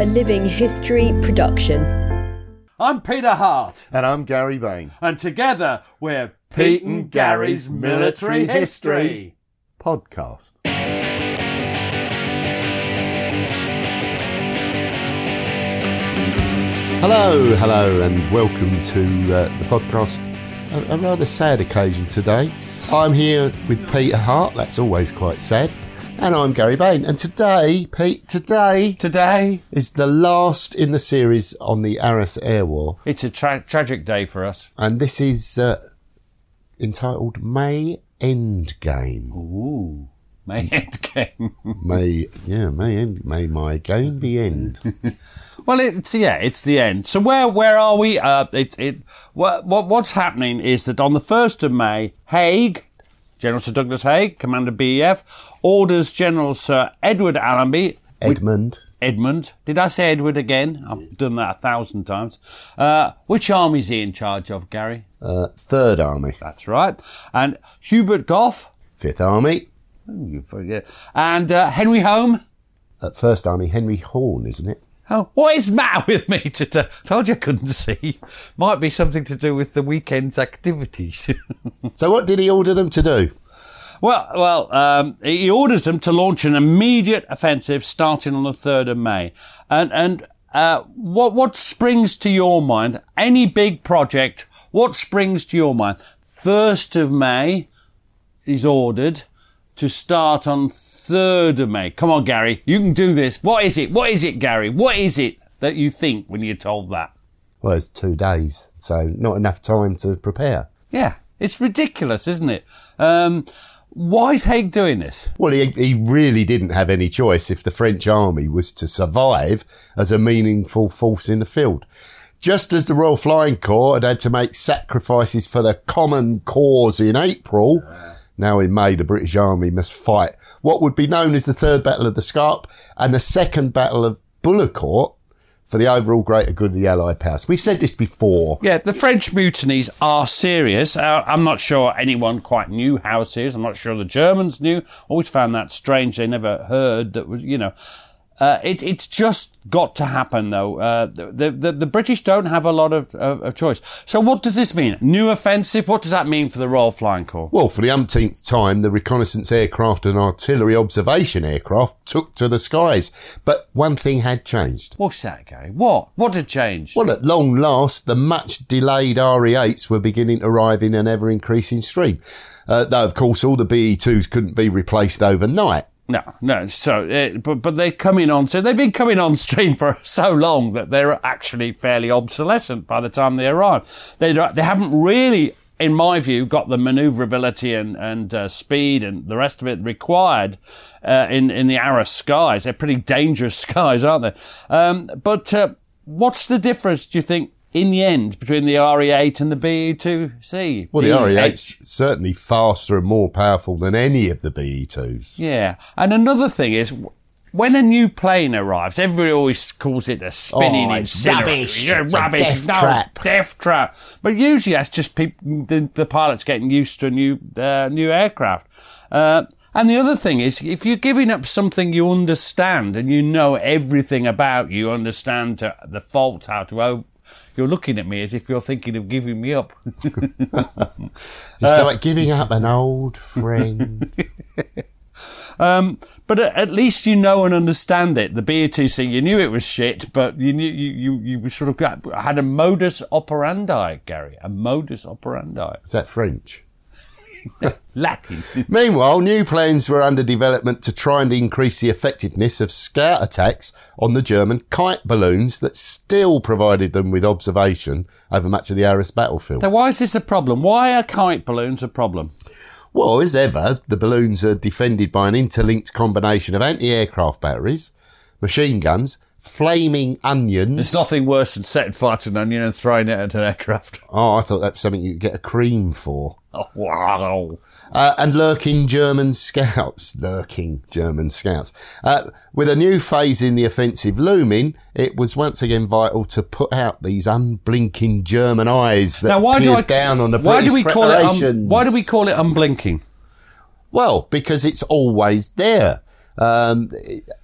A Living History production. I'm Peter Hart, And I'm Gary Bain. and together we're Pete and Gary's Military History. Podcast. Hello, hello, and welcome to uh, the podcast. A, a rather sad occasion today. I'm here with Peter Hart, that's always quite sad. And I'm Gary Bain. And today, Pete, today Today, is the last in the series on the Arras Air War. it's a tra- tragic day for us. And this is uh, entitled May End Game. Ooh, May end game. May yeah, may end may my game be end. well, it's yeah, it's the end. So where where are we? Uh, it's it. What, what what's happening is that on the first of May, Haig. General Sir Douglas Haig, Commander BEF, orders General Sir Edward Allenby, Edmund. Edmund. Did I say Edward again? I've done that a thousand times. Uh, which is he in charge of, Gary? Uh, Third Army. That's right. And Hubert Gough. Fifth Army. Oh, you forget. And uh, Henry Home. At First Army, Henry Horne, isn't it? Oh, what is the matter with me today? Told you I couldn't see. Might be something to do with the weekend's activities. So what did he order them to do? well, well, um, he orders them to launch an immediate offensive starting on the third of May. And and uh, what what springs to your mind? Any big project? What springs to your mind? First of May is ordered to start on third of May. Come on, Gary, you can do this. What is it? What is it, Gary? What is it that you think when you're told that? Well, it's two days, so not enough time to prepare. Yeah, it's ridiculous, isn't it? Um, why is Haig doing this? Well, he, he really didn't have any choice if the French army was to survive as a meaningful force in the field. Just as the Royal Flying Corps had had to make sacrifices for the common cause in April, now in May the British Army must fight what would be known as the Third Battle of the Scarpe and the Second Battle of Bullecourt for the overall greater good of the Allied powers. We've said this before. Yeah, the French mutinies are serious. Uh, I'm not sure anyone quite knew how serious. I'm not sure the Germans knew. Always found that strange. They never heard that was, you know. Uh, it, it's just got to happen, though. Uh, the, the the British don't have a lot of, of, of choice. So, what does this mean? New offensive? What does that mean for the Royal Flying Corps? Well, for the umpteenth time, the reconnaissance aircraft and artillery observation aircraft took to the skies. But one thing had changed. What's that, Gary? What? What had changed? Well, at long last, the much delayed RE8s were beginning to arrive in an ever increasing stream. Uh, though, of course, all the BE2s couldn't be replaced overnight. No, no. So, uh, but but they're coming on. So they've been coming on stream for so long that they're actually fairly obsolescent by the time they arrive. They they haven't really, in my view, got the manoeuvrability and and uh, speed and the rest of it required uh, in in the Arras skies. They're pretty dangerous skies, aren't they? Um, but uh, what's the difference? Do you think? In the end, between the RE8 and the BE2C. Well, the BE8. RE8's certainly faster and more powerful than any of the BE2s. Yeah. And another thing is, when a new plane arrives, everybody always calls it a spinning Oh, it's rubbish. Yeah, It's a rubbish. death no, trap. Death trap. But usually that's just people, the, the pilots getting used to a new, uh, new aircraft. Uh, and the other thing is, if you're giving up something you understand and you know everything about, you understand to, the fault, how to, o- you're looking at me as if you're thinking of giving me up. It's like giving up an old friend. Um, but at, least you know and understand it. The BA2C, you knew it was shit, but you knew you you, you sort of got, had a modus operandi, Gary, a modus operandi. Is that French? Latin. Meanwhile, new plans were under development to try and increase the effectiveness of scout attacks on the German kite balloons that still provided them with observation over much of the Arras battlefield. so why is this a problem? Why are kite balloons a problem? Well, as ever, the balloons are defended by an interlinked combination of anti-aircraft batteries, machine guns, flaming onions. There's nothing worse than setting fire to an onion and throwing it at an aircraft. Oh, I thought that's something you could get a cream for. Wow. Uh, and lurking German scouts, lurking German scouts. Uh, with a new phase in the offensive looming, it was once again vital to put out these unblinking German eyes that Now, why do I down on the why British do we call it? Why do we call it unblinking? Well, because it's always there. Um,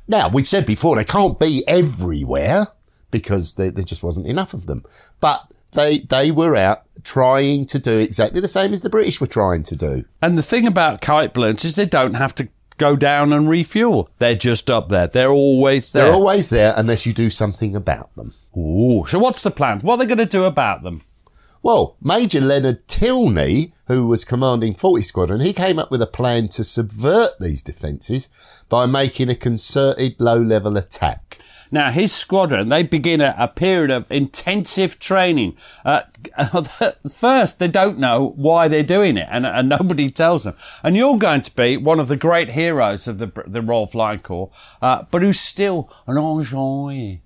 now, we've said before, they can't be everywhere because there, there just wasn't enough of them. But they, they were out trying to do exactly the same as the British were trying to do. And the thing about kite balloons is they don't have to go down and refuel. They're just up there. They're always there. They're always there unless you do something about them. Ooh. So what's the plan? What are they going to do about them? Well, Major Leonard Tilney, who was commanding 40 Squadron, he came up with a plan to subvert these defences by making a concerted low-level attack. Now, his squadron, they begin a, a period of intensive training. Uh, first, they don't know why they're doing it, and, and nobody tells them. And you're going to be one of the great heroes of the, the Royal Flying Corps, uh, but who's still an engin.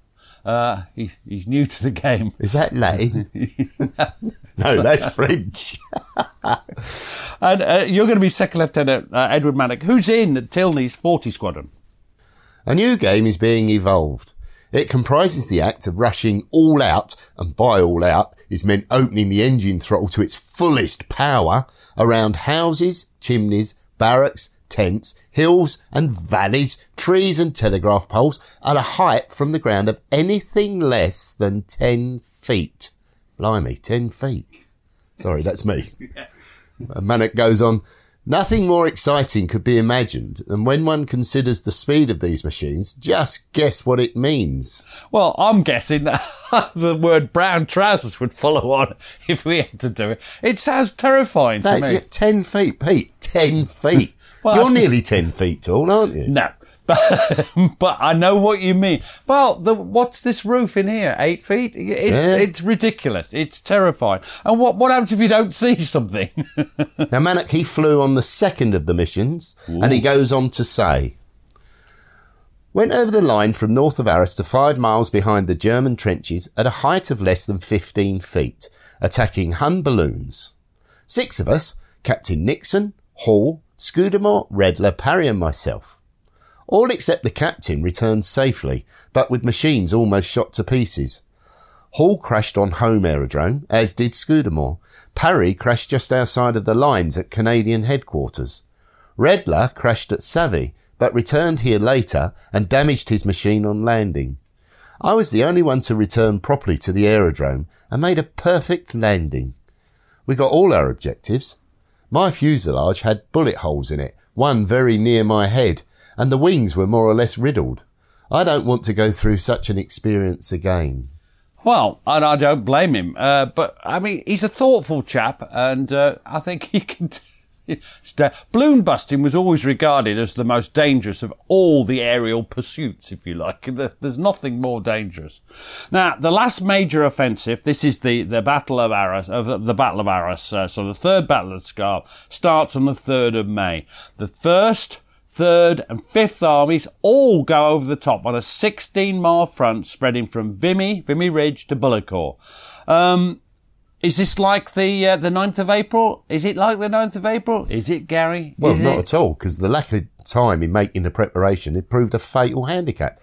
Uh, he, he's new to the game. Is that Latin? no, that's French. And uh, you're going to be Second Lieutenant uh, Edward Mannock, who's in Tilney's 40 Squadron. A new game is being evolved. It comprises the act of rushing all out, and by all out is meant opening the engine throttle to its fullest power around houses, chimneys, barracks, tents, hills and valleys, trees and telegraph poles at a height from the ground of anything less than 10 feet. Blimey, 10 feet. Sorry, that's me. And Mannock goes on, Nothing more exciting could be imagined, and when one considers the speed of these machines, just guess what it means. Well, I'm guessing the word brown trousers would follow on if we had to do it. It sounds terrifying That, to me. yeah, 10 feet, Pete, 10 feet. Well, You're nearly 10 feet tall, aren't you? No. But, but I know what you mean. Well, the, what's this roof in here? Eight feet? It, Yeah. It's ridiculous. It's terrifying. And what, what happens if you don't see something? Now, Mannock, he flew on the second of the missions, and he goes on to say, Went over the line from north of Arras to five miles behind the German trenches at a height of less than 15 feet, attacking Hun balloons. Six of us, Captain Nixon, Hall, Scudamore, Redler, Parry and myself. All except the captain returned safely, but with machines almost shot to pieces. Hall crashed on home aerodrome, as did Scudamore. Parry crashed just outside of the lines at Canadian headquarters. Redler crashed at Savy, but returned here later and damaged his machine on landing. I was the only one to return properly to the aerodrome and made a perfect landing. We got all our objectives. My fuselage had bullet holes in it, one very near my head, and the wings were more or less riddled. I don't want to go through such an experience again. well, and I don't blame him. Uh, but, I mean, he's a thoughtful chap, and uh, I think he can... Balloon busting was always regarded as the most dangerous of all the aerial pursuits, if you like. There's nothing more dangerous. Now, the last major offensive, this is the, the Battle of Arras, of the Battle of Arras, uh, so the third Battle of Scarpe, starts on the 3rd of May. The first, third and fifth armies all go over the top on a 16 mile front spreading from Vimy, Vimy Ridge to Bullecourt. Um, is this like the uh, the 9th of April? Is it like the 9th of April? Is it, Gary? Well, Is not it? at all, because the lack of time in making the preparation had proved a fatal handicap.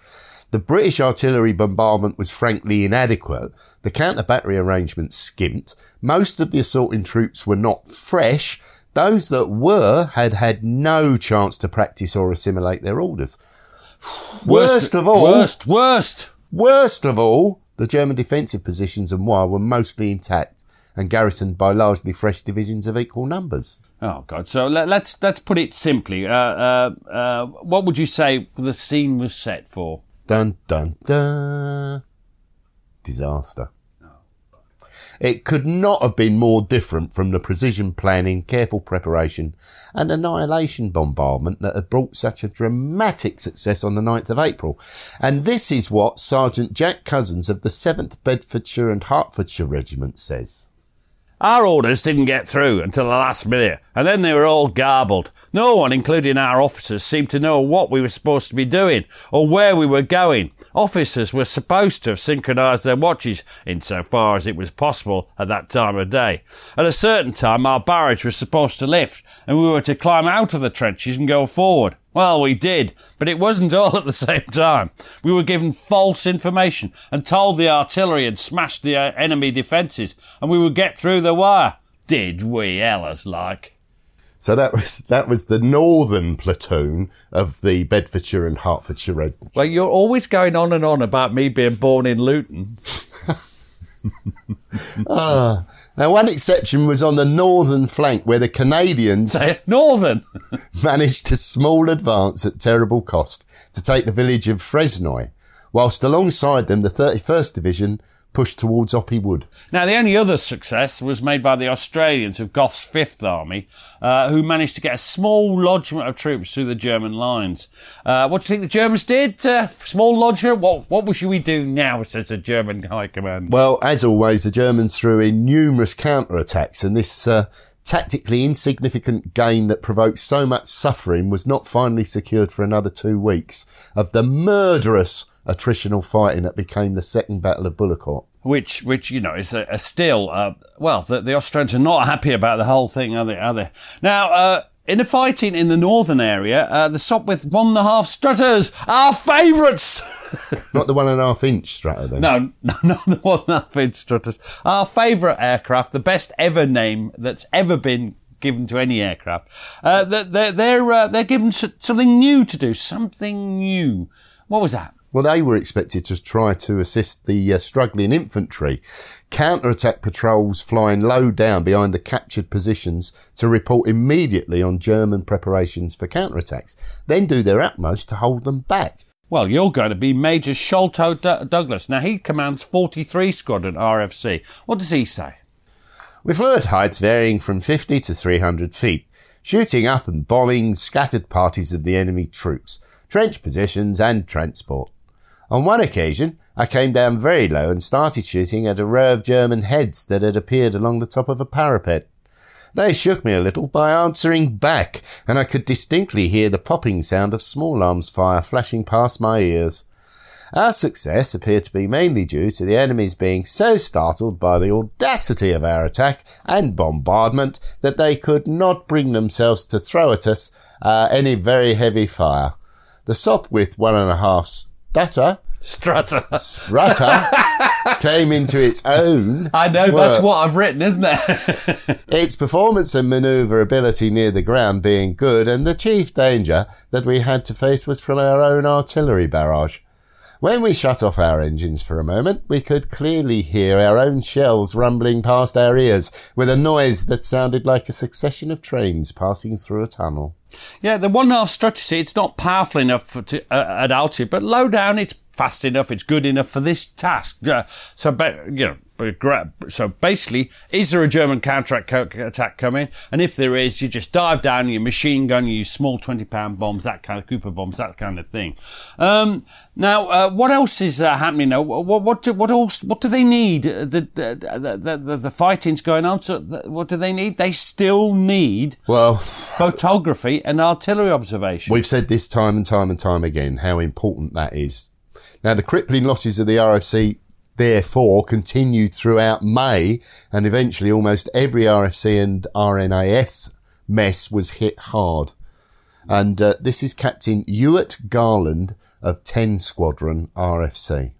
The British artillery bombardment was frankly inadequate. The counter battery arrangements skimped. Most of the assaulting troops were not fresh. Those that were had had no chance to practice or assimilate their orders. Worst, of all, Worst, worst. Worst of all, the German defensive positions and wire were mostly intact, and garrisoned by largely fresh divisions of equal numbers. Oh God! So let, let's let's put it simply. Uh, uh, uh, what would you say the scene was set for? Dun dun dun. Disaster. It could not have been more different from the precision planning, careful preparation, and annihilation bombardment that had brought such a dramatic success on the 9th of April. And this is what Sergeant Jack Cousins of the 7th Bedfordshire and Hertfordshire Regiment says. Our orders didn't get through until the last minute, and then they were all garbled. No one, including our officers, seemed to know what we were supposed to be doing or where we were going. Officers were supposed to have synchronized their watches, insofar as it was possible at that time of day. At a certain time, our barrage was supposed to lift, and we were to climb out of the trenches and go forward. Well, we did, but it wasn't all at the same time. We were given false information and told the artillery had smashed the uh, enemy defences and we would get through the wire. Did we, Ellis, like? So that was that was the northern platoon of the Bedfordshire and Hertfordshire Regiment. Well, you're always going on and on about me being born in Luton. ah, now one exception was on the northern flank where the Canadians northern. managed a small advance at terrible cost to take the village of Fresnoy, whilst alongside them the 31st Division pushed towards Oppy Wood. Now, the only other success was made by the Australians of Gough's Fifth Army, uh, who managed to get a small lodgement of troops through the German lines. Uh, what do you think the Germans did? Uh, small lodgement? What, what should we do now, says the German High Command? Well, as always, the Germans threw in numerous counterattacks, and this uh, tactically insignificant gain that provoked so much suffering was not finally secured for another two weeks of the murderous attritional fighting that became the Second Battle of Bullecourt. Which, which you know, is a, a still, uh, well, the, the, Australians are not happy about the whole thing, are they? Are they? Now, uh, in the fighting in the northern area, uh, the Sopwith one and a half strutters, our favourites. not the one and a half inch strutter, then. No, no, not the one and a half inch strutters. Our favourite aircraft, the best ever name that's ever been given to any aircraft. Uh, they're they're uh, they're given something new to do, something new. What was that? Well, they were expected to try to assist the uh, struggling infantry. Counter-attack patrols flying low down behind the captured positions to report immediately on German preparations for counterattacks, then do their utmost to hold them back. Well, you're going to be Major Sholto D- Douglas. Now, he commands 43 Squadron RFC. What does he say? We flew at heights varying from 50 to 300 feet, shooting up and bombing scattered parties of the enemy troops, trench positions and transport. On one occasion, I came down very low and started shooting at a row of German heads that had appeared along the top of a parapet. They shook me a little by answering back, and I could distinctly hear the popping sound of small arms fire flashing past my ears. Our success appeared to be mainly due to the enemies being so startled by the audacity of our attack and bombardment that they could not bring themselves to throw at us uh, any very heavy fire. The Sopwith one and a half Strutter. Strutter. Strutter came into its own. I know, work. that's what I've written, isn't it? its performance and manoeuvrability near the ground being good, and the chief danger that we had to face was from our own artillery barrage. When we shut off our engines for a moment, we could clearly hear our own shells rumbling past our ears with a noise that sounded like a succession of trains passing through a tunnel. Yeah, the one half strategy, it's not powerful enough to, uh, at altitude, but low down, it's fast enough, it's good enough for this task. Uh, so, you know, so basically, is there a German counter-attack coming? And if there is, you just dive down, your machine gun, you use small 20-pound bombs, that kind of Cooper bombs, that kind of thing. Um, now, uh, what else is uh, happening now? What, what, do, what else, what do they need? The, the, the, the, the fighting's going on, so what do they need? They still need well photography and artillery observation. We've said this time and time and time again, how important that is. Now, the crippling losses of the RFC therefore continued throughout May and eventually almost every RFC and RNAS mess was hit hard. And uh, this is Captain Ewart Garland of 10 Squadron RFC.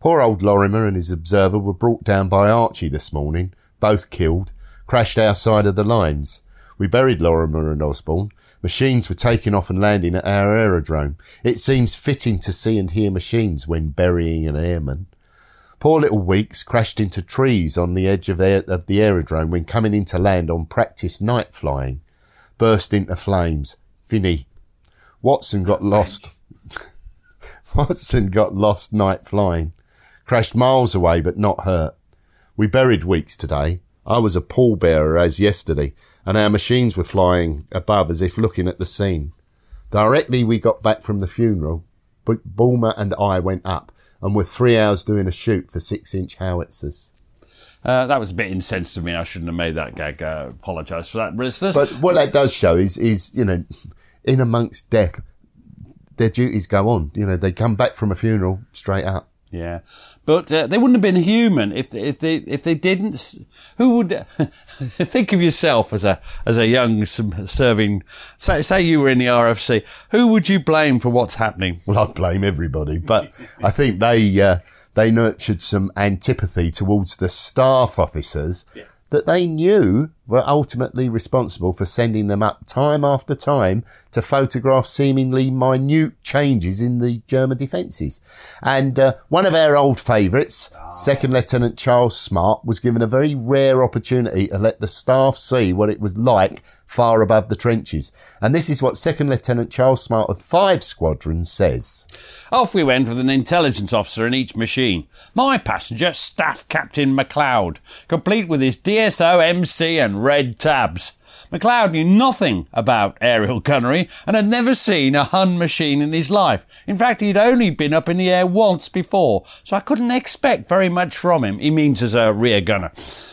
Poor old Lorimer and his observer were brought down by Archie this morning, both killed, crashed outside of the lines. We buried Lorimer and Osborne. Machines were taking off and landing at our aerodrome. It seems fitting to see and hear machines when burying an airman. Poor little Weeks crashed into trees on the edge of, air, of the aerodrome when coming into land on practice night flying. Burst into flames. Finny. Watson got lost. Watson got lost night flying. Crashed miles away but not hurt. We buried Weeks today. I was a pallbearer as yesterday, and our machines were flying above as if looking at the scene. Directly we got back from the funeral, Bulmer and I went up and were three hours doing a shoot for six inch howitzers. Uh, that was a bit insensitive of me. I shouldn't have made that gag. Uh, Apologise for that, listeners. But what that does show is, is you know, in amongst death, their duties go on. You know, they come back from a funeral straight up. Yeah, but uh, they wouldn't have been human if they, if they if they didn't. Who would think of yourself as a as a young serving? Say, say you were in the RFC. Who would you blame for what's happening? Well, I'd blame everybody, but I think they uh, they nurtured some antipathy towards the staff officers. Yeah that they knew were ultimately responsible for sending them up time after time to photograph seemingly minute changes in the German defences. And uh, one of our old favourites, Second Lieutenant Charles Smart, was given a very rare opportunity to let the staff see what it was like far above the trenches. And this is what Second Lieutenant Charles Smart of 5 Squadron says. Off we went with an intelligence officer in each machine. My passenger, Staff Captain MacLeod, complete with his DSO, MC and red tabs. McLeod knew nothing about aerial gunnery and had never seen a Hun machine in his life. In fact, he'd only been up in the air once before, so I couldn't expect very much from him. He means as a rear gunner.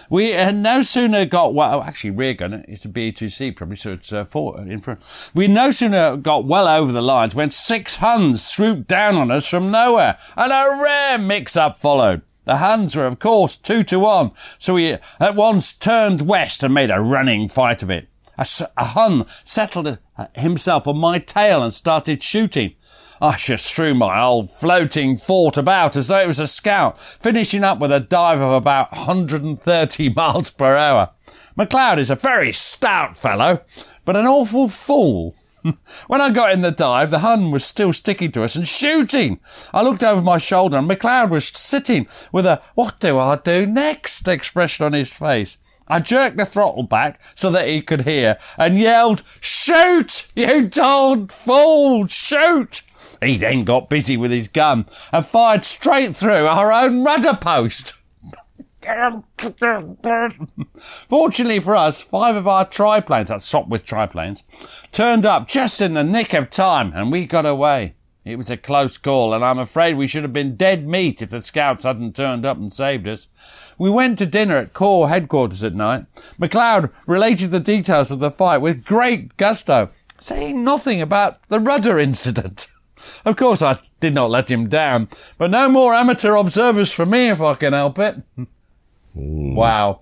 We had no sooner got well, actually rear gunner, it's a B2C probably, so it's uh, forward, in front. We no sooner got well over the lines when six Huns swooped down on us from nowhere, and a rare mix-up followed. The Huns were, of course, two to one, so we at once turned west and made a running fight of it. A, a Hun settled uh, himself on my tail and started shooting. I just threw my old floating fort about as though it was a scout, finishing up with a dive of about 130 miles per hour. McLeod is a very stout fellow, but an awful fool. when I got in the dive, the Hun was still sticking to us and shooting. I looked over my shoulder and McLeod was sitting with a what do I do next expression on his face. I jerked the throttle back so that he could hear and yelled, shoot, you old fool, shoot. He then got busy with his gun and fired straight through our own rudder post. Fortunately for us, five of our triplanes, that's with triplanes, turned up just in the nick of time and we got away. It was a close call, and I'm afraid we should have been dead meat if the scouts hadn't turned up and saved us. We went to dinner at Corps headquarters at night. McLeod related the details of the fight with great gusto, saying nothing about the rudder incident. Of course, I did not let him down, but no more amateur observers for me if I can help it. Mm. Wow.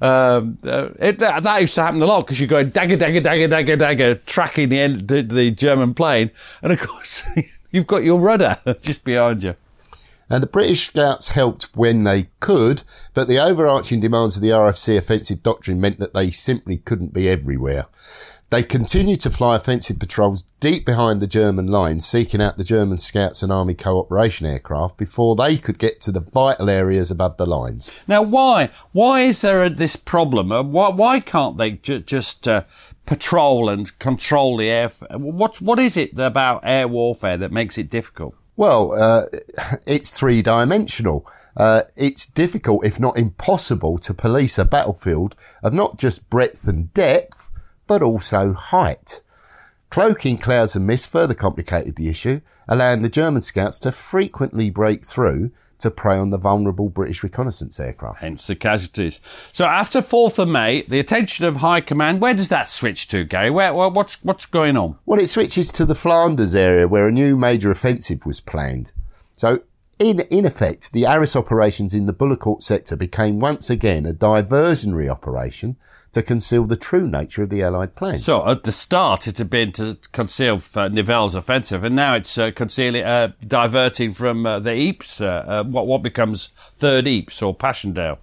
Um, uh, it, that, that, used to happen a lot because you go dagger, dagger, dagger, dagger, dagger, tracking the, the, the German plane, and of course you've got your rudder just behind you. And the British Scouts helped when they could, but the overarching demands of the RFC offensive doctrine meant that they simply couldn't be everywhere. They continued to fly offensive patrols deep behind the German lines, seeking out the German scouts and army cooperation aircraft before they could get to the vital areas above the lines. Now, why? Why is there a, this problem? Uh, why, why can't they ju- just uh, patrol and control the air? What, what is it about air warfare that makes it difficult? Well, uh, it's three dimensional. Uh, it's difficult, if not impossible, to police a battlefield of not just breadth and depth, but also height. Cloaking clouds and mist further complicated the issue, allowing the German scouts to frequently break through to prey on the vulnerable British reconnaissance aircraft. Hence the casualties. So after 4th of May, the attention of High Command, where does that switch to, Gary? Where, what's, what's going on? Well, it switches to the Flanders area where a new major offensive was planned. So in, in effect, the Arras operations in the Bullecourt sector became once again a diversionary operation to conceal the true nature of the Allied plans. So at the start, it had been to conceal uh, Nivelle's offensive, and now it's uh, concealing, uh, diverting from uh, the Ypres, uh, uh, what what becomes Third Ypres or Passchendaele.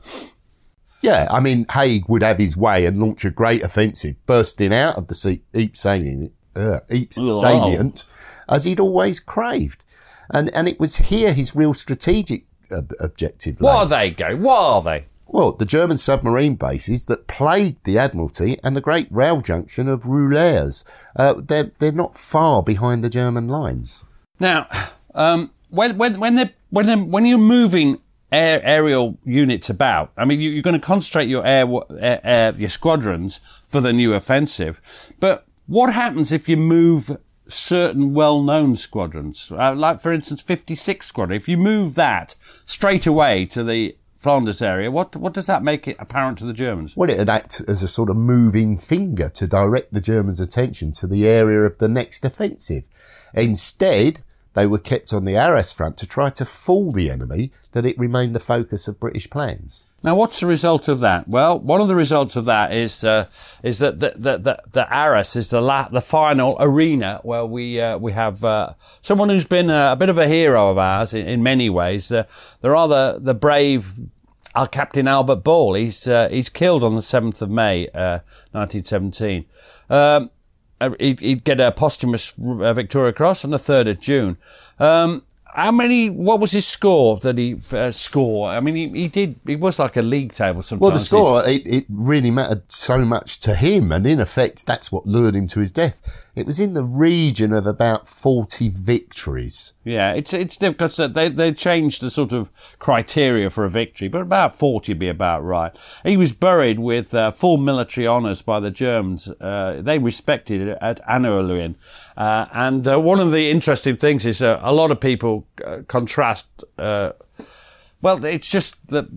Yeah, I mean, Haig would have his way and launch a great offensive, bursting out of the Ypres salient, Ypres salient as he'd always craved. And, and it was here his real strategic ob- objective. What are they, Gary? What are they? Well, the German submarine bases that plagued the Admiralty and the great rail junction of Roulers. Uh, they're, they're not far behind the German lines. Now, um, when when when they when they, when you're moving air, aerial units about, I mean, you, you're going to concentrate your air, air, air your squadrons for the new offensive. But what happens if you move certain well-known squadrons, uh, like for instance, 56 Squadron? If you move that straight away to the Flanders area, what what does that make it apparent to the Germans? Well, it'd act as a sort of moving finger to direct the Germans' attention to the area of the next offensive. Instead, they were kept on the Arras front to try to fool the enemy that it remained the focus of British plans. Now, what's the result of that? Well, one of the results of that is uh, is that the the, the, the Arras is the la- the final arena where we uh, we have uh, someone who's been a, a bit of a hero of ours in, in many ways. Uh, there are the the brave. Our Captain Albert Ball. He's uh, he's killed on the seventh of May, uh, nineteen seventeen. Um, uh, he'd, he'd get a posthumous uh, Victoria Cross on the third of June. Um, how many? What was his score that he uh, score? I mean, he, he did. He was like a league table sometimes. Well, the score, it, it really mattered so much to him, and in effect, that's what lured him to his death. It was in the region of about 40 victories. Yeah, it's it's difficult. They they changed the sort of criteria for a victory, but about forty would be about right. He was buried with uh, full military honours by the Germans. Uh, they respected it at Annoeullin. Uh, and uh, one of the interesting things is uh, a lot of people uh, contrast. Uh, well, it's just that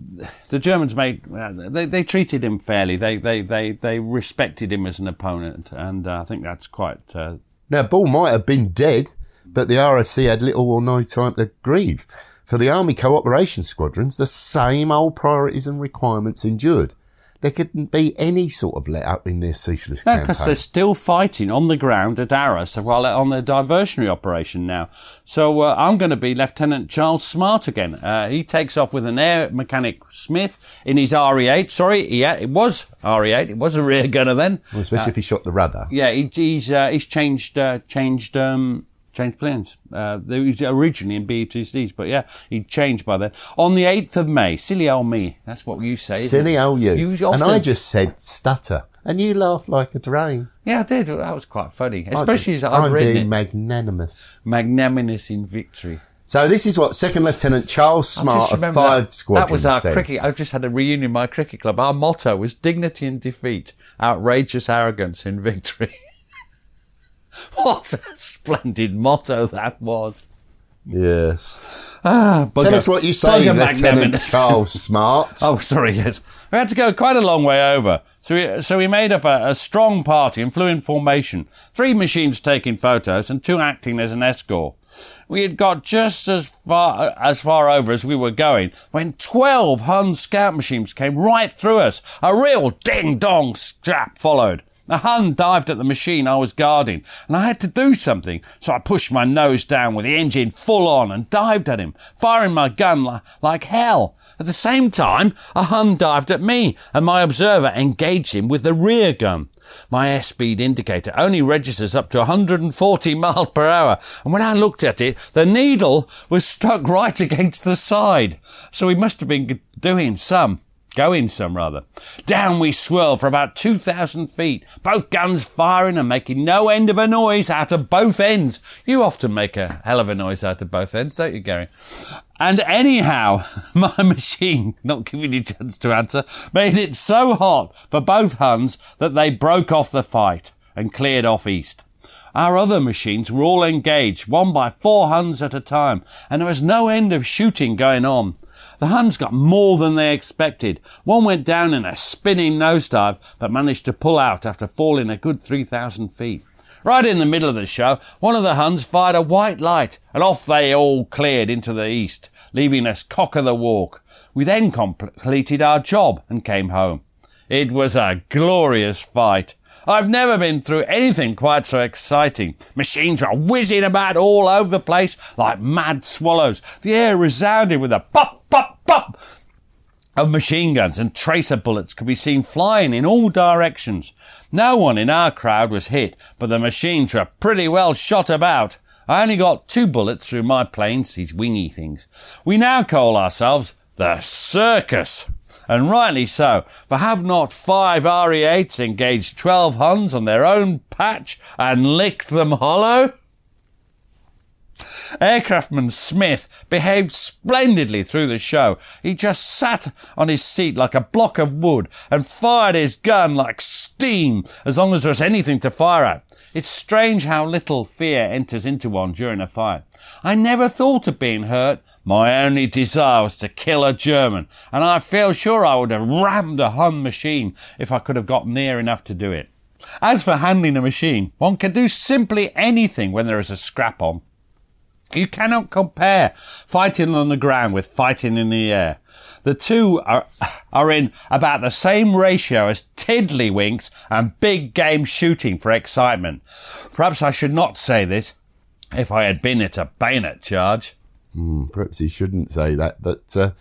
the Germans made they they treated him fairly. They they they they respected him as an opponent, and uh, I think that's quite uh, Now, Ball might have been dead, but the RFC had little or no time to grieve. For the Army Cooperation Squadrons, the same old priorities and requirements endured. There couldn't be any sort of let up in their ceaseless No, campaign. because they're still fighting on the ground at Arras while they're on their diversionary operation now. So uh, I'm going to be Lieutenant Charles Smart again. Uh, he takes off with an air mechanic Smith in his RE8. Sorry, yeah, it was RE8. It was a rear gunner then. Well, especially if he shot the rudder. Yeah, he, he's uh, he's changed uh, changed um, changed plans. Uh, they was originally in B2Cs, but yeah, he changed by then. On the eighth of May, silly old me. That's what you say. Silly old you. You and I just said stutter. And you laughed like a drain. yeah, I did. That was quite funny, especially as I'd I'm being it. magnanimous. magnanimous in victory. So this is what Second Lieutenant Charles Smart of Five that, Squadron That was our says. cricket. I've just had a reunion in my cricket club. Our motto was dignity in defeat, outrageous arrogance in victory. what a splendid motto that was. Yes. Ah, Tell bugger- us what you say, Lieutenant. Charles Smart. Oh, sorry, yes. We had to go quite a long way over. So we, so we made up a, a strong party and flew in formation. Three machines taking photos and two acting as an escort. We had got just as far, as far over as we were going when 12 Hun scout machines came right through us. A real ding-dong strap followed. A Hun dived at the machine I was guarding, and I had to do something, so I pushed my nose down with the engine full on and dived at him, firing my gun li- like hell. At the same time, a Hun dived at me, and my observer engaged him with the rear gun. My airspeed indicator only registers up to 140 miles per hour, and when I looked at it, the needle was stuck right against the side. So he must have been doing some. Going some rather. Down we swirl for about 2,000 feet, both guns firing and making no end of a noise out of both ends. You often make a hell of a noise out of both ends, don't you, Gary? And anyhow, my machine, not giving you a chance to answer, made it so hot for both Huns that they broke off the fight and cleared off east. Our other machines were all engaged, one by four Huns at a time, and there was no end of shooting going on. The Huns got more than they expected. One went down in a spinning nosedive, but managed to pull out after falling a good 3,000 feet. Right in the middle of the show, one of the Huns fired a white light, and off they all cleared into the east, leaving us cock of the walk. We then completed our job and came home. It was a glorious fight. I've never been through anything quite so exciting. Machines were whizzing about all over the place like mad swallows. The air resounded with a pop, pop, pop of machine guns and tracer bullets could be seen flying in all directions. No one in our crowd was hit, but the machines were pretty well shot about. I only got two bullets through my planes, these wingy things. We now call ourselves the Circus. And rightly so, for have not five RE8s engaged 12 Huns on their own patch and licked them hollow? Aircraftman Smith behaved splendidly through the show. He just sat on his seat like a block of wood and fired his gun like steam as long as there was anything to fire at. It's strange how little fear enters into one during a fight. I never thought of being hurt. My only desire was to kill a German, and I feel sure I would have rammed a Hun machine if I could have got near enough to do it. As for handling a machine, one can do simply anything when there is a scrap on. You cannot compare fighting on the ground with fighting in the air. The two are, are in about the same ratio as tiddlywinks and big game shooting for excitement. Perhaps I should not say this if I had been at a bayonet charge. Mm, perhaps he shouldn't say that, but uh,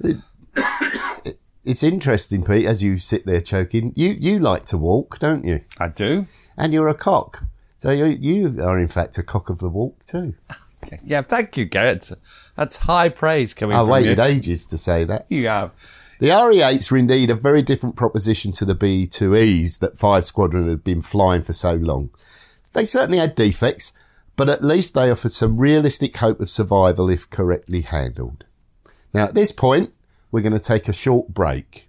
it, it, it's interesting, Pete, as you sit there choking. You you like to walk, don't you? I do. And you're a cock. So you, you are, in fact, a cock of the walk, too. Yeah, thank you, Garrett. That's high praise coming I from waited you. ages to say that. You have. The RE8s were indeed a very different proposition to the B2Es that Five Squadron had been flying for so long. They certainly had defects, but at least they offered some realistic hope of survival if correctly handled. Now, at this point, we're going to take a short break.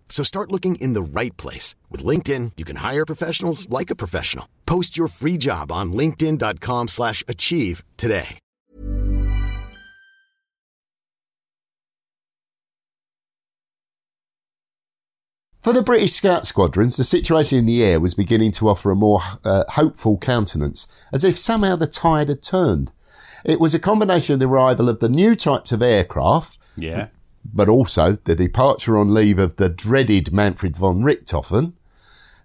So start looking in the right place. With LinkedIn, you can hire professionals like a professional. Post your free job on linkedin.com slash achieve today. For the British Scout squadrons, the situation in the air was beginning to offer a more uh, hopeful countenance, as if somehow the tide had turned. It was a combination of the arrival of the new types of aircraft, Yeah. But also the departure on leave of the dreaded Manfred von Richthofen,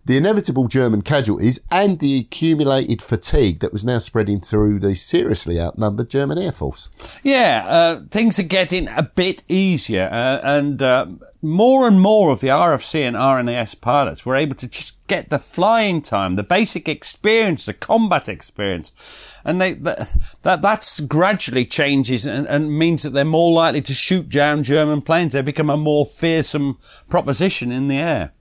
the inevitable German casualties, and the accumulated fatigue that was now spreading through the seriously outnumbered German Air Force. Yeah, uh, things are getting a bit easier, uh, and uh, more and more of the RFC and RNAS pilots were able to just get the flying time, the basic experience, the combat experience, and they that, that that's gradually changes and, and means that they're more likely to shoot down German planes. They become a more fearsome proposition in the air.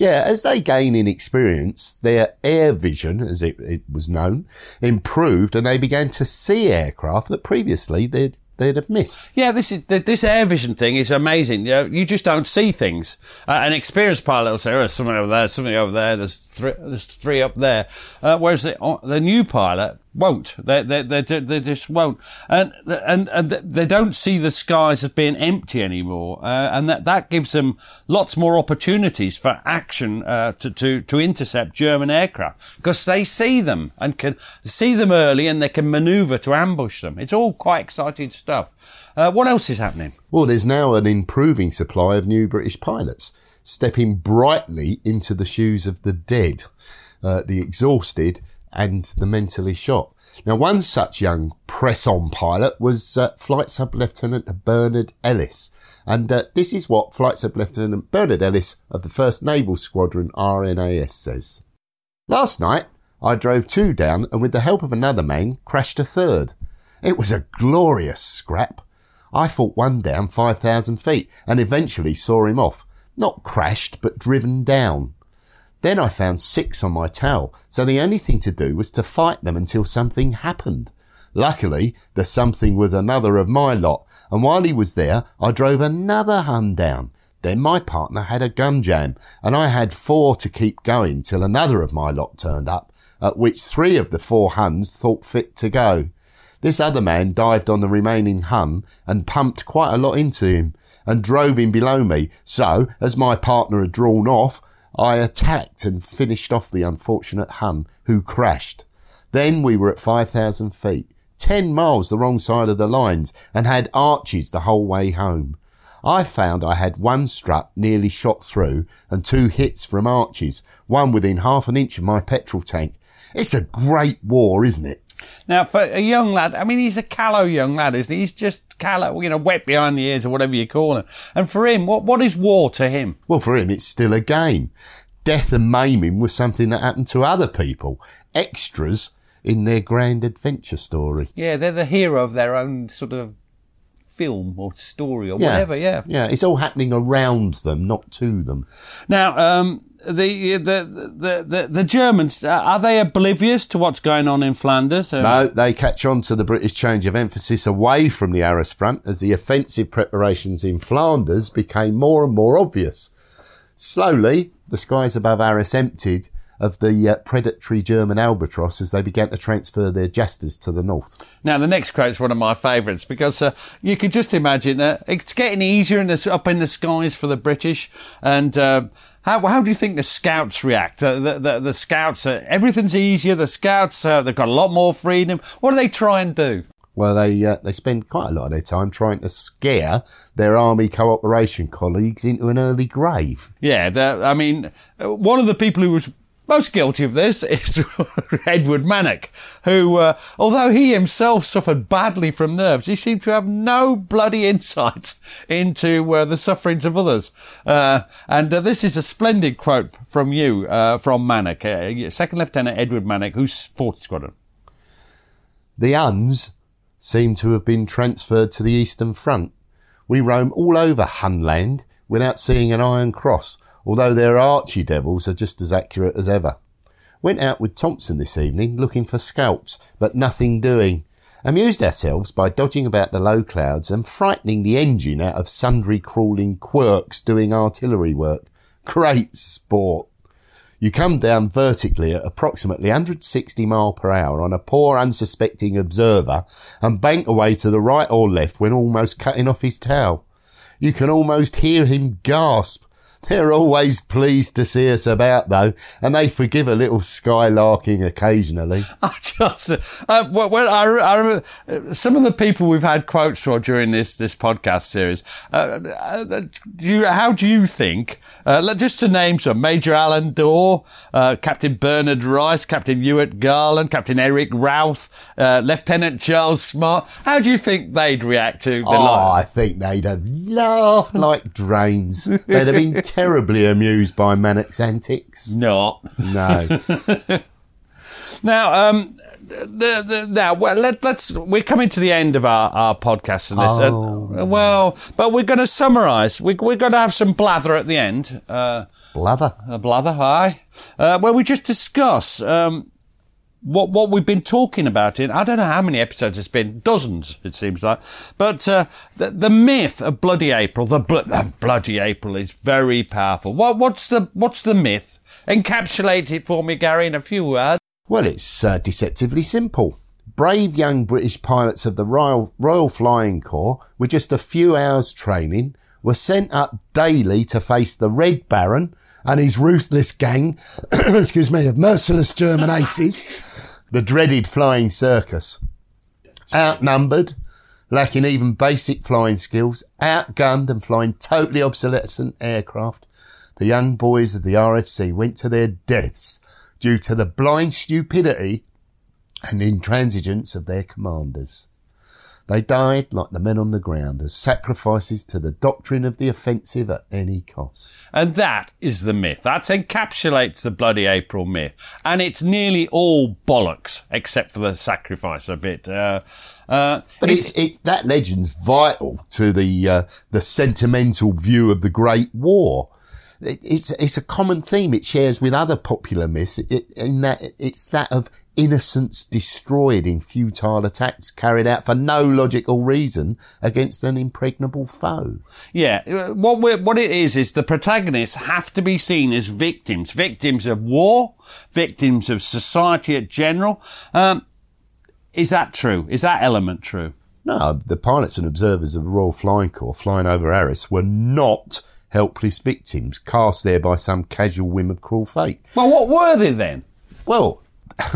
Yeah, as they gain in experience, their air vision, as it, it was known, improved and they began to see aircraft that previously they'd, they'd have missed. Yeah, this is this air vision thing is amazing. You, know, you just don't see things. Uh, an experienced pilot will say, "Oh, there's something over there, something over there. There's three, there's three up there." Uh, whereas the, uh, the new pilot won't. They, they, they, they just won't. And, and, and they don't see the skies as being empty anymore. Uh, and that, that gives them lots more opportunities for action, uh, to, to, to intercept German aircraft because they see them and can see them early and they can maneuver to ambush them. It's all quite exciting stuff. Uh, what else is happening? Well, there's now an improving supply of new British pilots stepping brightly into the shoes of the dead, uh, the exhausted, and the mentally shot. Now, one such young press-on pilot was uh, Flight Sub Lieutenant Bernard Ellis, and uh, this is what Flight Sub Lieutenant Bernard Ellis of the 1st Naval Squadron RNAS says. Last night, I drove two down and with the help of another man crashed a third. It was a glorious scrap. I fought one down 5,000 feet and eventually saw him off. Not crashed, but driven down. Then I found six on my tail, so the only thing to do was to fight them until something happened. Luckily, the something was another of my lot, and while he was there, I drove another Hun down. Then my partner had a gun jam, and I had four to keep going till another of my lot turned up, at which three of the four Huns thought fit to go. This other man dived on the remaining Hun and pumped quite a lot into him and drove him below me. So, as my partner had drawn off, I attacked and finished off the unfortunate Hun who crashed. Then we were at 5,000 feet, 10 miles the wrong side of the lines and had arches the whole way home. I found I had one strut nearly shot through and two hits from arches, one within half an inch of my petrol tank. It's a great war, isn't it? Now, for a young lad, I mean, he's a callow young lad, isn't he? He's just callow, you know, wet behind the ears or whatever you call it. And for him, what, what is war to him? Well, for him, it's still a game. Death and maiming was something that happened to other people, extras in their grand adventure story. Yeah, they're the hero of their own sort of film or story or whatever, yeah. Yeah, it's all happening around them, not to them. Now, um, the, the, the, the, Germans, uh, are they oblivious to what's going on in Flanders? Uh, No, they catch on to the British change of emphasis away from the Arras front as the offensive preparations in Flanders became more and more obvious. Slowly, the skies above Arras emptied of the uh, predatory German Albatros as they began to transfer their Jastas to the north. Now, the next quote is one of my favourites because uh, you could just imagine uh, it's getting easier in the, up in the skies for the British. And uh, how, how do you think the scouts react? Uh, the, the, the scouts, uh, everything's easier. The scouts, uh, they've got a lot more freedom. What do they try and do? Well, they uh, they spend quite a lot of their time trying to scare their army cooperation colleagues into an early grave. Yeah, I mean, uh, one of the people who was most guilty of this is Edward Mannock, who, uh, although he himself suffered badly from nerves, he seemed to have no bloody insight into uh, the sufferings of others. Uh, and uh, this is a splendid quote from you, uh, from Mannock, uh, Second Lieutenant Edward Mannock, who's 40 Squadron. The Huns seem to have been transferred to the Eastern Front. We roam all over Hunland without seeing an Iron Cross, although their Archie Devils are just as accurate as ever. Went out with Thompson this evening looking for scalps, but nothing doing. Amused ourselves by dodging about the low clouds and frightening the engine out of sundry crawling quirks doing artillery work. Great sport. You come down vertically at approximately 160 mile per hour on a poor unsuspecting observer and bank away to the right or left when almost cutting off his tail. You can almost hear him gasp. They're always pleased to see us about though, and they forgive a little skylarking occasionally. I just, uh, well, I, I remember uh, some of the people we've had quotes for during this this podcast series. Uh, uh, do you, how do you think? Uh, just to name some: Major Alan Dore, uh, Captain Bernard Rice, Captain Ewart Garland, Captain Eric Routh, uh, Lieutenant Charles Smart. How do you think they'd react to the Oh, line? I think they'd have laughed like drains. They'd have been terribly amused by Mannock's antics. Not. No. Now, um, the, the, now, well, let, let's, we're coming to the end of our, our podcast and this. Oh. and, well, but we're going to summarise. We, we're going to have some blather at the end. Uh, Blather. a blather, aye. Uh, where we just discuss, um, what, what we've been talking about in, I don't know how many episodes it's been, dozens, it seems like. But, uh, the, the myth of Bloody April, the, bl- the Bloody April is very powerful. What, what's the, what's the myth? Encapsulate it for me, Gary, in a few words. Well, it's uh, deceptively simple. Brave young British pilots of the Royal, Royal Flying Corps, with just a few hours training, were sent up daily to face the Red Baron and his ruthless gang, excuse me, of merciless German aces, the dreaded flying circus. Outnumbered, lacking even basic flying skills, outgunned and flying totally obsolescent aircraft, the young boys of the RFC went to their deaths due to the blind stupidity and intransigence of their commanders. They died like the men on the ground as sacrifices to the doctrine of the offensive at any cost. And that is the myth. That encapsulates the Bloody April myth. And it's nearly all bollocks, except for the sacrifice a bit. Uh, uh, But it's, it's that legend's vital to the uh, the sentimental view of the Great War. It, it's it's a common theme it shares with other popular myths. It, in that it's that of innocence destroyed in futile attacks carried out for no logical reason against an impregnable foe. Yeah, uh, what what it is is the protagonists have to be seen as victims, victims of war, victims of society at general. Um, is that true? Is that element true? No, the pilots and observers of the Royal Flying Corps flying over Arras were not helpless victims cast there by some casual whim of cruel fate. Well, what were they then? Well,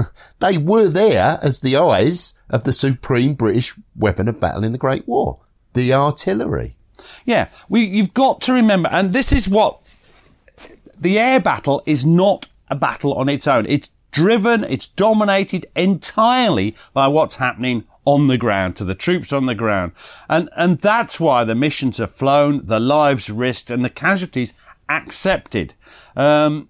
they were there as the eyes of the supreme British weapon of battle in the Great War, the artillery. Yeah, we, you've got to remember, and this is what the air battle is not a battle on its own. It's driven, it's dominated entirely by what's happening on the ground, to the troops on the ground. And, and that's why the missions are flown, the lives risked, and the casualties accepted. Um,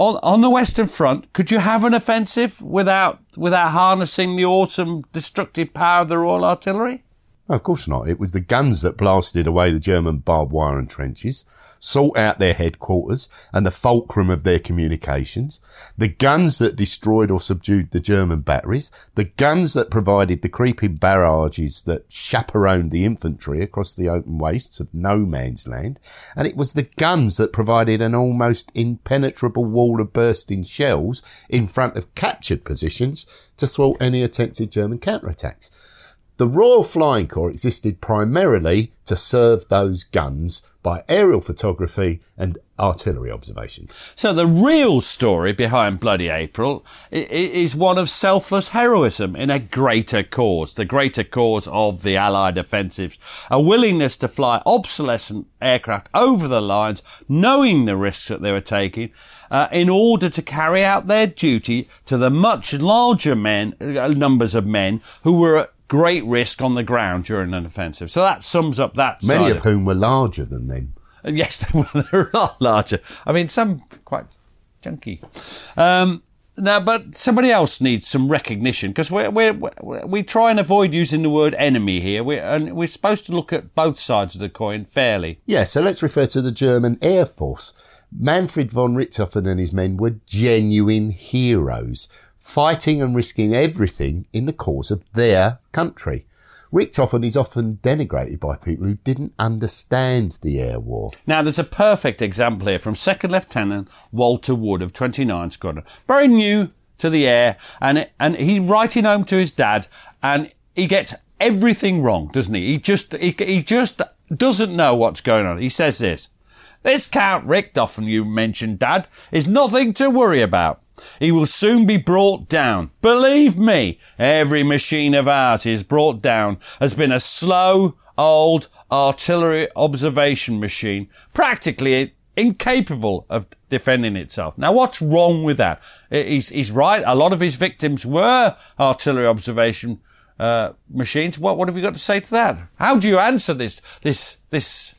on, on the Western Front, could you have an offensive without, without harnessing the awesome destructive power of the Royal Artillery? No, of course not. It was the guns that blasted away the German barbed wire and trenches, sought out their headquarters and the fulcrum of their communications, the guns that destroyed or subdued the German batteries, the guns that provided the creeping barrages that chaperoned the infantry across the open wastes of no man's land, and it was the guns that provided an almost impenetrable wall of bursting shells in front of captured positions to thwart any attempted German counterattacks. The Royal Flying Corps existed primarily to serve those guns by aerial photography and artillery observation. So the real story behind Bloody April is one of selfless heroism in a greater cause, the greater cause of the Allied offensives, a willingness to fly obsolescent aircraft over the lines, knowing the risks that they were taking, uh, in order to carry out their duty to the much larger men, uh, numbers of men who were great risk on the ground during an offensive. So that sums up that Many side of whom were larger than them. and Yes, they were. They're a lot larger. I mean, some quite chunky. Um, now, but somebody else needs some recognition because we're, we're, we we try and avoid using the word enemy here. We're, and we're supposed to look at both sides of the coin fairly. Yeah, so let's refer to the German Air Force. Manfred von Richthofen and his men were genuine heroes, fighting and risking everything in the cause of their country. Richthofen is often denigrated by people who didn't understand the air war. Now, there's a perfect example here from Second Lieutenant Walter Wood of 29 Squadron. Very new to the air, and and he's writing home to his dad, and he gets everything wrong, doesn't he? He just he, he just doesn't know what's going on. He says this: "This Count Richthofen you mentioned, Dad, is nothing to worry about." He will soon be brought down. Believe me, every machine of ours is brought down has been a slow, old artillery observation machine, practically incapable of defending itself. Now, what's wrong with that? He's, he's right. A lot of his victims were artillery observation uh, machines. What, what have you got to say to that? How do you answer this, this, this?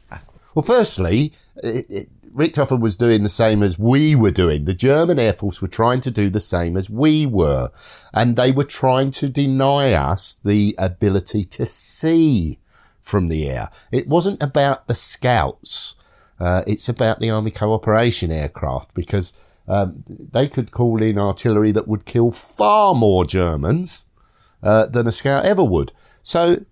Well, firstly, it, it, Richthofen was doing the same as we were doing. The German Air Force were trying to do the same as we were. And they were trying to deny us the ability to see from the air. It wasn't about the scouts. Uh, it's about the Army Cooperation aircraft because um, they could call in artillery that would kill far more Germans uh, than a scout ever would. So,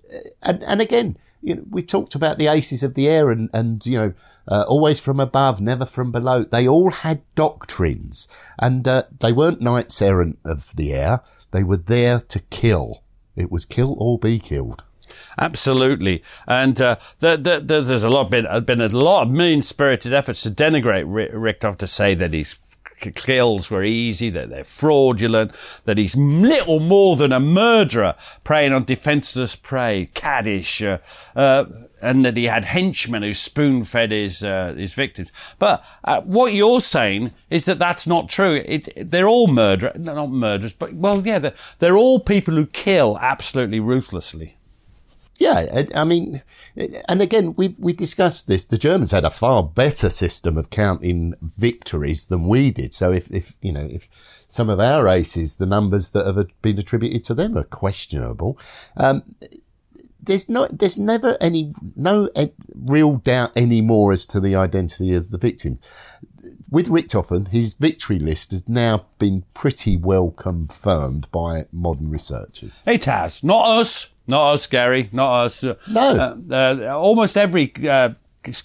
and, and again, you know, we talked about the aces of the air and, and you know, uh, always from above, never from below. They all had doctrines and uh, they weren't knights errant of the air. They were there to kill. It was kill or be killed. Absolutely, and uh, the, the, the, there's a lot been been a lot of mean spirited efforts to denigrate Richthofen to say that his kills were easy, that they're fraudulent, that he's little more than a murderer preying on defenceless prey, caddish, uh, uh, and that he had henchmen who spoon fed his uh, his victims. But uh, what you're saying is that that's not true. It, they're all murderers, not murderers, but well, yeah, they're, they're all people who kill absolutely ruthlessly. Yeah, I mean, and again, we we discussed this. The Germans had a far better system of counting victories than we did. So if, if you know if some of our aces, the numbers that have been attributed to them are questionable. Um, there's not, there's never any, no real doubt anymore as to the identity of the victim. With Richthofen, his victory list has now been pretty well confirmed by modern researchers. It has. Not us. Not us, Gary. Not us. No. Uh, uh, almost every uh,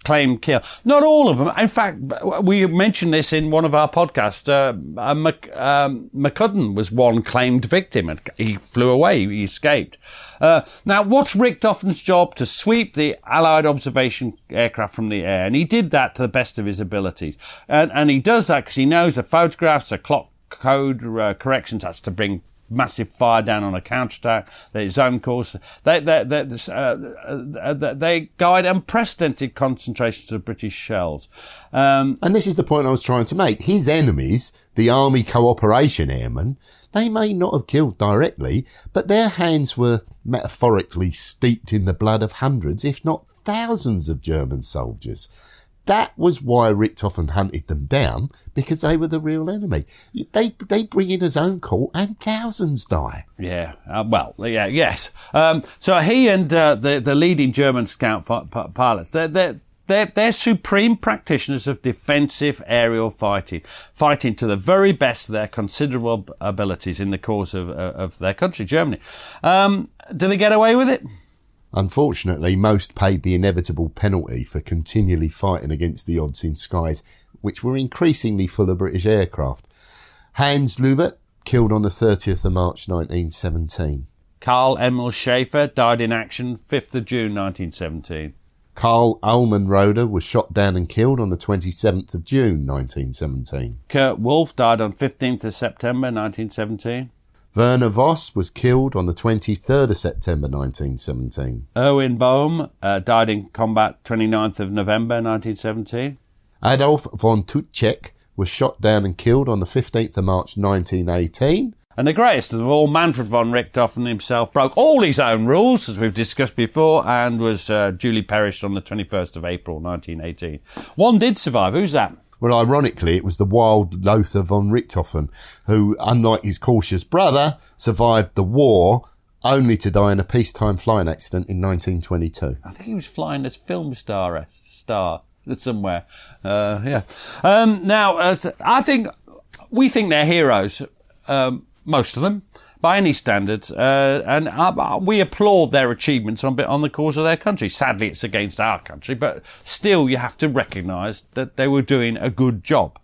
claimed kill. Not all of them. In fact, we mentioned this in one of our podcasts. Uh, uh, um, McCudden was one claimed victim and he flew away. He escaped. Uh, now, what's Richthofen's job? To sweep the Allied observation aircraft from the air. And he did that to the best of his abilities. And, and he does that because he knows the photographs, the clock code uh, corrections, that's to bring massive fire down on a counterattack, their zone calls. They, they, they, uh, they guide unprecedented concentrations of British shells. Um, and this is the point I was trying to make. His enemies, the Army Cooperation Airmen, they may not have killed directly, but their hands were metaphorically steeped in the blood of hundreds, if not thousands of German soldiers. That was why Richthofen hunted them down because they were the real enemy. They they bring in his own court and thousands die. Yeah, uh, well, yeah, yes. Um, so he and uh, the the leading German scout pilots, they're, they're they're, they're supreme practitioners of defensive aerial fighting, fighting to the very best of their considerable abilities in the cause of, uh, of their country, Germany. Um, do they get away with it? Unfortunately, most paid the inevitable penalty for continually fighting against the odds in skies which were increasingly full of British aircraft. Hans Lubbert, killed on the 30th of March 1917. Karl Emil Schaefer died in action 5th of June 1917. Karl Allmenrode was shot down and killed on the 27th of June 1917. Kurt Wolff died on 15th of September 1917. Werner Voss was killed on the 23rd of September 1917. Erwin Boehm uh, died in combat 29th of November 1917. Adolf von Tutschek was shot down and killed on the 15th of March 1918. And the greatest of them all, Manfred von Richthofen himself, broke all his own rules, as we've discussed before, and was uh, duly perished on the 21st of April 1918. One did survive. Who's that? Well, ironically, it was the wild Lothar von Richthofen, who, unlike his cautious brother, survived the war only to die in a peacetime flying accident in 1922. I think he was flying as film star, star somewhere. Uh, yeah. Um, now, uh, I think we think they're heroes, um, most of them by any standards, uh, and uh, we applaud their achievements on on the cause of their country. Sadly, it's against our country, but still, you have to recognise that they were doing a good job.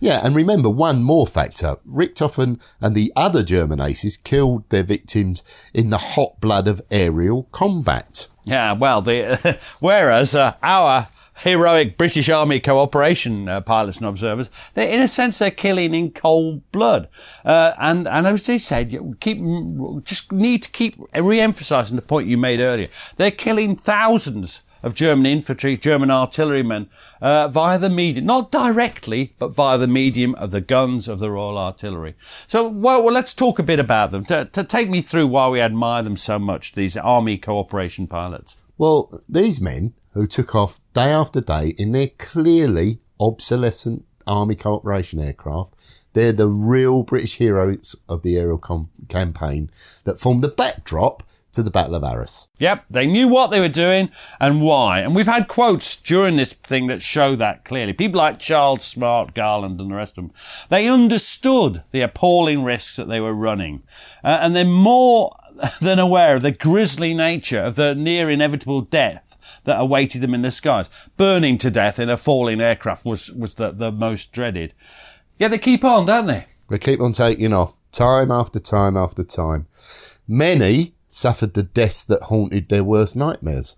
Yeah, and remember one more factor. Richthofen and the other German aces killed their victims in the hot blood of aerial combat. Yeah, well, the, whereas uh, our heroic British Army cooperation uh, pilots and observers. They're, in a sense, they're killing in cold blood. Uh, and, and as they said, keep, just need to keep re-emphasizing the point you made earlier. They're killing thousands of German infantry, German artillerymen, uh, via the medium, not directly, but via the medium of the guns of the Royal Artillery. So, well, well let's talk a bit about them. To, to take me through why we admire them so much, these army cooperation pilots. Well, these men who took off day after day in their clearly obsolescent Army Cooperation aircraft. They're the real British heroes of the aerial com- campaign that formed the backdrop to the Battle of Arras. Yep, they knew what they were doing and why. And we've had quotes during this thing that show that clearly. People like Charles Smart, Garland, and the rest of them, they understood the appalling risks that they were running. Uh, and they're more than aware of the grisly nature of the near inevitable death that awaited them in the skies. Burning to death in a falling aircraft was, was the, the most dreaded. Yet they keep on, don't they? They keep on taking off, time after time after time. Many suffered the deaths that haunted their worst nightmares.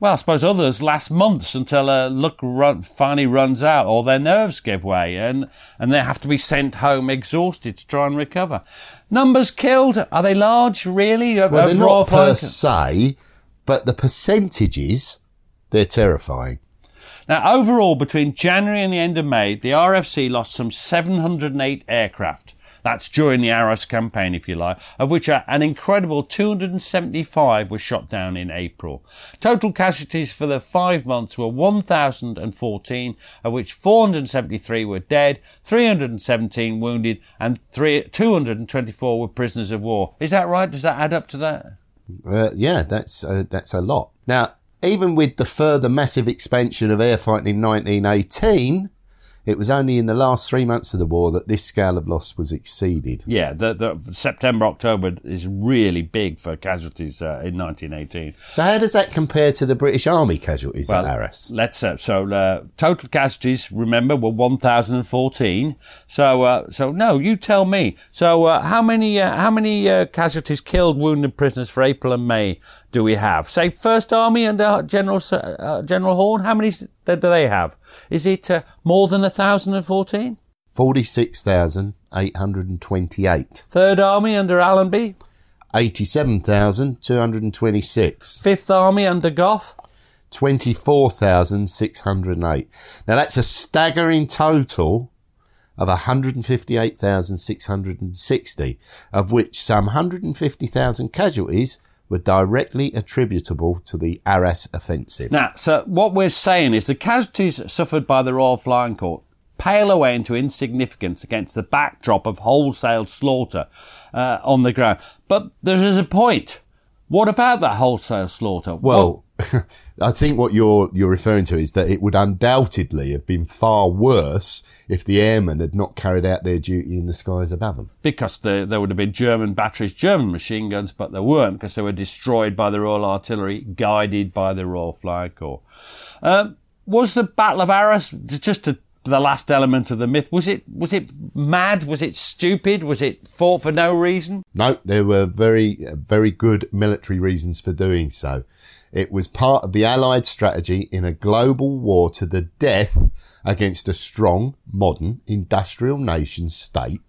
Well, I suppose others last months until uh, luck run, finally runs out or their nerves give way and, and they have to be sent home exhausted to try and recover. Numbers killed, are they large, really? Well, they're not per se, but the percentages, they're terrifying. Now, overall, between January and the end of May, the RFC lost some 708 aircraft. That's during the Arras campaign, if you like, of which an incredible 275 were shot down in April. Total casualties for the five months were 1,014, of which 473 were dead, 317 wounded, and 224 were prisoners of war. Is that right? Does that add up to that? Uh, yeah, that's uh, that's a lot. Now, even with the further massive expansion of air fighting in 1918, it was only in the last three months of the war that this scale of loss was exceeded. Yeah, the, the September, October is really big for casualties uh, in 1918. So, how does that compare to the British Army casualties at Arras? Let's uh, so uh, total casualties. Remember, were 1,014. So, uh, so no, you tell me. So, uh, how many uh, how many uh, casualties, killed, wounded prisoners for April and May do we have? Say, First Army under General uh, General Horne. How many do they have? Is it uh, more than 1,014? 46,828. Third Army under Allenby. 87,226. Fifth Army under Gough. 24,608. Now that's a staggering total of 158,660, of which some 150,000 casualties were directly attributable to the Arras offensive. Now, so what we're saying is the casualties suffered by the Royal Flying Corps pale away into insignificance against the backdrop of wholesale slaughter uh, on the ground. But there is a point. What about that wholesale slaughter? Well, I think what you're you're referring to is that it would undoubtedly have been far worse if the airmen had not carried out their duty in the skies above them. because there, there would have been German batteries, German machine guns, but there weren't because they were destroyed by the Royal Artillery, guided by the Royal Flying Corps. Um, was the Battle of Arras just to, the last element of the myth? Was it was it mad? Was it stupid? Was it fought for no reason? No, there were very, very good military reasons for doing so. It was part of the Allied strategy in a global war to the death against a strong, modern, industrial nation state,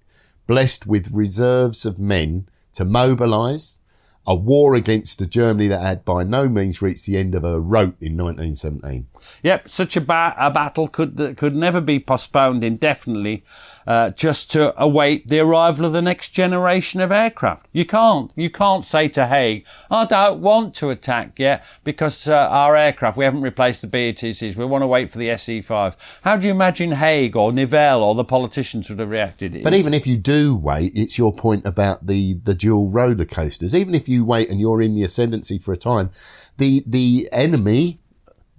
blessed with reserves of men to mobilise a war against a Germany that had by no means reached the end of her rope in 1917. Yep, such a, ba- a battle could could never be postponed indefinitely, uh, just to await the arrival of the next generation of aircraft. You can't you can't say to Haig, "I don't want to attack yet because uh, our aircraft we haven't replaced the BE2cs. We want to wait for the SE5." How do you imagine Haig or Nivelle or the politicians would have reacted? But even if you do wait, it's your point about the, the dual roller coasters. Even if you wait and you're in the ascendancy for a time, the the enemy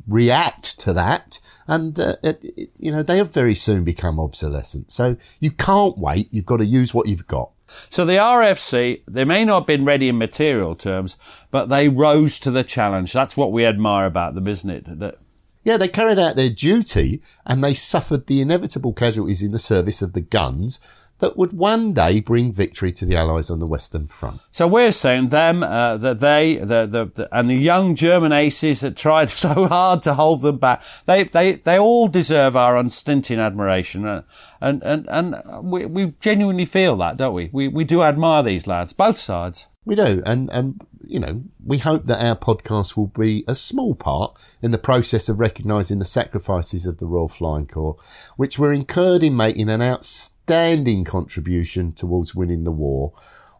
react to that, and uh, it, it- you know they have very soon become obsolescent. So you can't wait. You've got to use what you've got. So the RFC, they may not have been ready in material terms, but they rose to the challenge. That's what we admire about them, isn't it? That Yeah, they carried out their duty and they suffered the inevitable casualties in the service of the guns that would one day bring victory to the Allies on the Western Front. So we're saying them, uh, that they, the, the, the, and the young German aces that tried so hard to hold them back, they, they, they all deserve our unstinting admiration. Uh, and, and, and we, we genuinely feel that, don't we? We, we do admire these lads, both sides. We do, and and you know, we hope that our podcast will be a small part in the process of recognising the sacrifices of the Royal Flying Corps, which were incurred in making an outstanding contribution towards winning the war,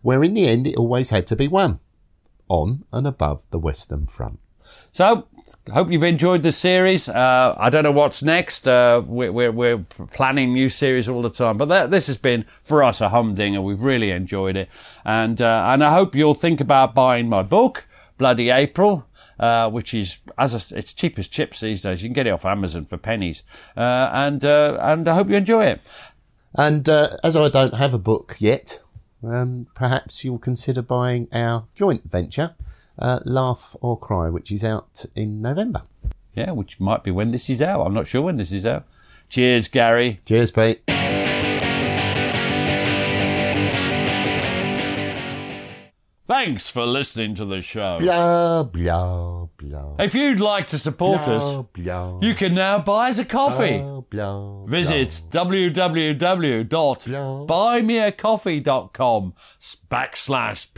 where in the end it always had to be won, on and above the Western Front. So, hope you've enjoyed the series. Uh, I don't know what's next. Uh, we're, we're, we're planning new series all the time, but that, this has been for us a humdinger. We've really enjoyed it, and uh, and I hope you'll think about buying my book, Bloody April. Uh, which is as I, it's cheap as chips these days. You can get it off Amazon for pennies, uh, and uh, and I hope you enjoy it. And as I don't have a book yet, um, perhaps you'll consider buying our joint venture, uh, Laugh or Cry, which is out in November. Yeah, which might be when this is out. I'm not sure when this is out. Cheers, Gary. Cheers, Pete. Thanks for listening to the show. Blah, blah, blah. If you'd like to support blah, us, blah, you can now buy us a coffee. blah, blah, Visit www.buymeacoffee.com backslash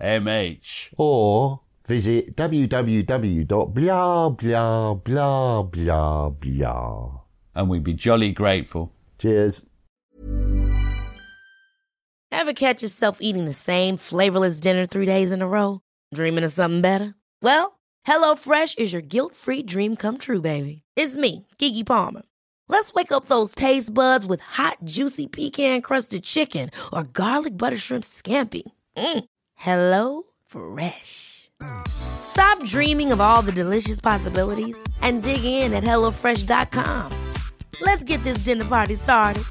PGMH. or visit www.blah blah blah blah blah. And we'd be jolly grateful. Cheers. Ever catch yourself eating the same flavorless dinner three days in a row? Dreaming of something better? Well, HelloFresh is your guilt-free dream come true, baby. It's me, Keke Palmer. Let's wake up those taste buds with hot, juicy pecan-crusted chicken or garlic butter shrimp scampi. Mm. Hello Fresh. Stop dreaming of all the delicious possibilities and dig in at HelloFresh.com. Let's get this dinner party started.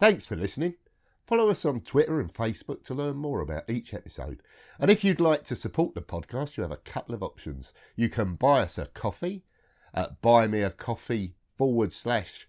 Thanks for listening. Follow us on Twitter and Facebook to learn more about each episode. And if you'd like to support the podcast, you have a couple of options. You can buy us a coffee at buymeacoffee forward slash